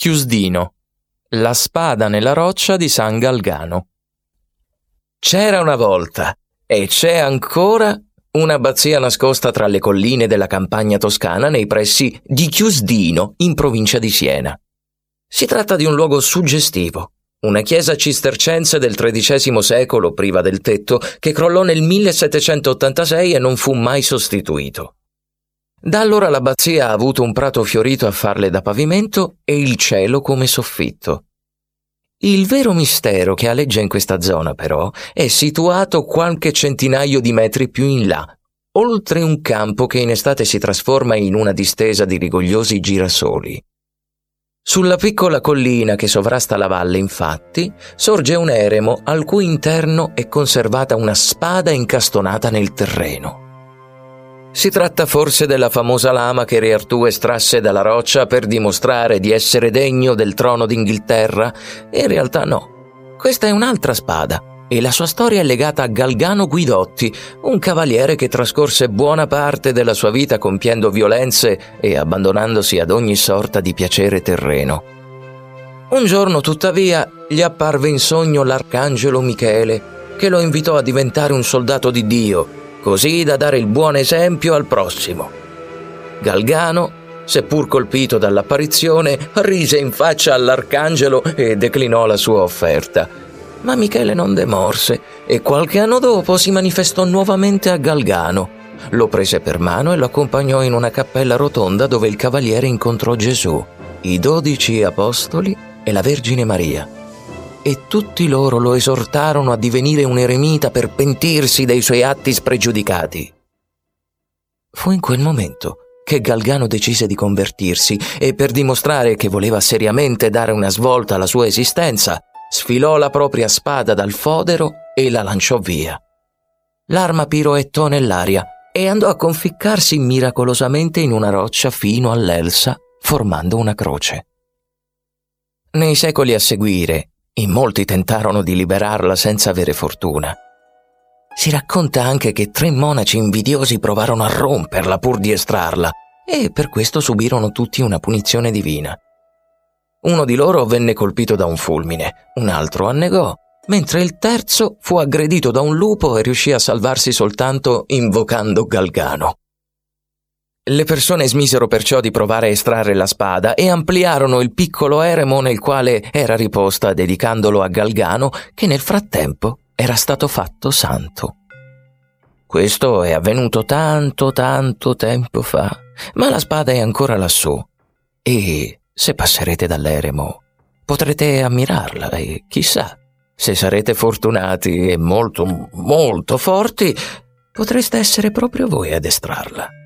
Chiusdino. La spada nella roccia di San Galgano. C'era una volta, e c'è ancora, un'abbazia nascosta tra le colline della campagna toscana nei pressi di Chiusdino, in provincia di Siena. Si tratta di un luogo suggestivo, una chiesa cistercense del XIII secolo, priva del tetto, che crollò nel 1786 e non fu mai sostituito. Da allora l'abbazia ha avuto un prato fiorito a farle da pavimento e il cielo come soffitto. Il vero mistero che aleggia in questa zona, però, è situato qualche centinaio di metri più in là, oltre un campo che in estate si trasforma in una distesa di rigogliosi girasoli. Sulla piccola collina che sovrasta la valle, infatti, sorge un eremo al cui interno è conservata una spada incastonata nel terreno. Si tratta forse della famosa lama che Re Artù estrasse dalla roccia per dimostrare di essere degno del trono d'Inghilterra? In realtà no. Questa è un'altra spada e la sua storia è legata a Galgano Guidotti, un cavaliere che trascorse buona parte della sua vita compiendo violenze e abbandonandosi ad ogni sorta di piacere terreno. Un giorno, tuttavia, gli apparve in sogno l'arcangelo Michele, che lo invitò a diventare un soldato di Dio così da dare il buon esempio al prossimo. Galgano, seppur colpito dall'apparizione, rise in faccia all'arcangelo e declinò la sua offerta. Ma Michele non demorse e qualche anno dopo si manifestò nuovamente a Galgano. Lo prese per mano e lo accompagnò in una cappella rotonda dove il cavaliere incontrò Gesù, i dodici apostoli e la Vergine Maria e tutti loro lo esortarono a divenire un eremita per pentirsi dei suoi atti spregiudicati. Fu in quel momento che Galgano decise di convertirsi e per dimostrare che voleva seriamente dare una svolta alla sua esistenza, sfilò la propria spada dal fodero e la lanciò via. L'arma piroettò nell'aria e andò a conficcarsi miracolosamente in una roccia fino all'Elsa, formando una croce. Nei secoli a seguire, in molti tentarono di liberarla senza avere fortuna. Si racconta anche che tre monaci invidiosi provarono a romperla pur di estrarla e per questo subirono tutti una punizione divina. Uno di loro venne colpito da un fulmine, un altro annegò, mentre il terzo fu aggredito da un lupo e riuscì a salvarsi soltanto invocando Galgano. Le persone smisero perciò di provare a estrarre la spada e ampliarono il piccolo eremo nel quale era riposta dedicandolo a Galgano che nel frattempo era stato fatto santo. Questo è avvenuto tanto tanto tempo fa, ma la spada è ancora lassù e se passerete dall'eremo potrete ammirarla e chissà, se sarete fortunati e molto molto forti, potreste essere proprio voi ad estrarla.